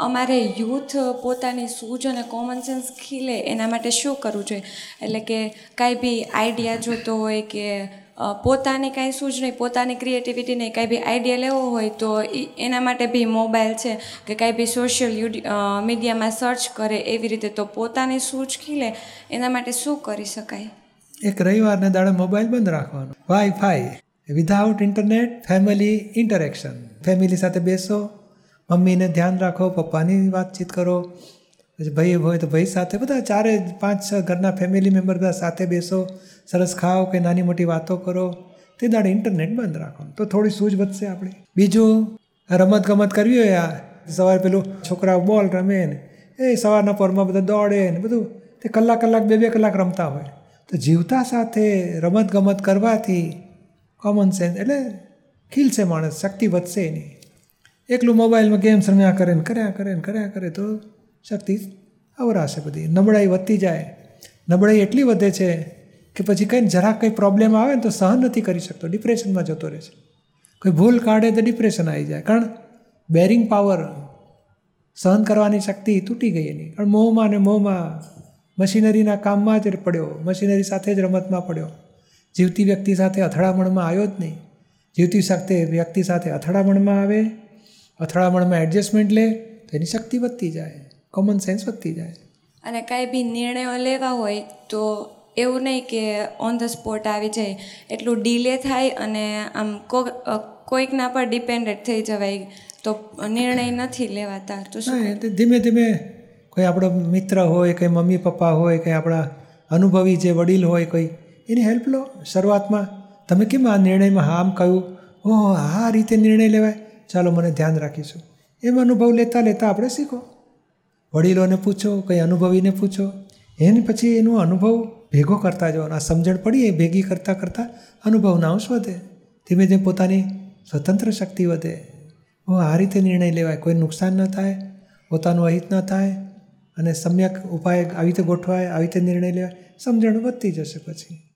અમારે યુથ પોતાની સૂઝ અને કોમન સેન્સ ખીલે એના માટે શું કરવું જોઈએ? એટલે કે કાંઈ બી આઈડિયા જોતો હોય કે પોતાની કાંઈ સૂઝ નહીં, પોતાની ક્રિએટિવિટી નહીં, કાંઈ બી આઈડિયા લેવો હોય તો એના માટે બી મોબાઈલ છે કે કાંઈ બી સોશિયલ મીડિયામાં સર્ચ કરે એવી રીતે તો પોતાની સૂઝ ખીલે, એના માટે શું કરી શકાય? એક રવિવારને દાડે મોબાઈલ બંધ રાખવાનો. Wifi without internet family interaction family સાથે બેસો મમ્મીને ધ્યાન રાખો, પપ્પાની વાતચીત કરો. પછી ભાઈ હોય તો ભાઈ સાથે બધા ચારે પાંચ છ ઘરના ફેમિલી મેમ્બર બધા સાથે બેસો, સરસ ખાઓ કે નાની મોટી વાતો કરો. તે દાડે ઇન્ટરનેટ બંધ રાખો. તો થોડી સૂઝ વધશે આપણી. બીજું રમત ગમત કરવી હોય આ. સવારે પેલું છોકરાઓ બોલ રમે ને, એ સવારના પરમાં બધા દોડે ને બધું. તે કલાક કલાક, બે બે કલાક રમતા હોય. તો જીવતા સાથે રમત ગમત કરવાથી કોમન સેન્સ એટલે ખીલશે માણસ, શક્તિ વધશે એની એકલું મોબાઈલમાં ગેમ્સ રમ્યા કરે ને કર્યા કરે ને કર્યા કરે તો શક્તિ અવરાશે બધી. નબળાઈ વધતી જાય. નબળાઈ એટલી વધે છે કે પછી કંઈ જરાક કંઈ પ્રોબ્લેમ આવે ને તો સહન નથી કરી શકતો. ડિપ્રેશનમાં જતો રહે છે. કોઈ ભૂલ કાઢે તો ડિપ્રેશન આવી જાય. કારણ બેરિંગ પાવર સહન કરવાની શક્તિ તૂટી ગઈ એની. કારણ મોહમાં ને મોહમાં મશીનરીના કામમાં જ પડ્યો. મશીનરી સાથે જ રમતમાં પડ્યો. જીવતી વ્યક્તિ સાથે અથડામણમાં આવ્યો જ નહીં. જીવતી સાથે વ્યક્તિ સાથે અથડામણમાં આવે અથડામણમાં એડજસ્ટમેન્ટ લે તો એની શક્તિ વધતી જાય કોમન સેન્સ વધતી જાય. અને કાંઈ બી નિર્ણયો લેવા હોય તો એવું નહીં કે ઓન ધ સ્પોટ આવી જાય. એટલું ડીલે થાય અને આમ કોઈકના પર ડિપેન્ડેડ થઈ જવાય. તો નિર્ણય નથી લેવાતા. તો શું ધીમે ધીમે કોઈ આપણો મિત્ર હોય કંઈ મમ્મી પપ્પા હોય કંઈ આપણા અનુભવી જે વડીલ હોય કોઈ એની હેલ્પ લો શરૂઆતમાં. તમે કેમ આ નિર્ણયમાં હા આમ કહ્યું? ઓહો આ રીતે નિર્ણય લેવાય? ચાલો મને ધ્યાન રાખીશું. એમ અનુભવ લેતા લેતા આપણે શીખો. વડીલોને પૂછો, કંઈ અનુભવીને પૂછો. એને પછી એનો અનુભવ ભેગો કરતા જવાનો. આ સમજણ પડી, એ ભેગી કરતાં કરતાં અનુભવના અંશ વધે ધીમે ધીમે પોતાની સ્વતંત્ર શક્તિ વધે. ઓ, આ રીતે નિર્ણય લેવાય. કોઈ નુકસાન ન થાય, પોતાનું અહિત ન થાય, અને સમ્યક ઉપાય આવી રીતે ગોઠવાય, આવી રીતે નિર્ણય લેવાય. સમજણ વધતી જશે પછી.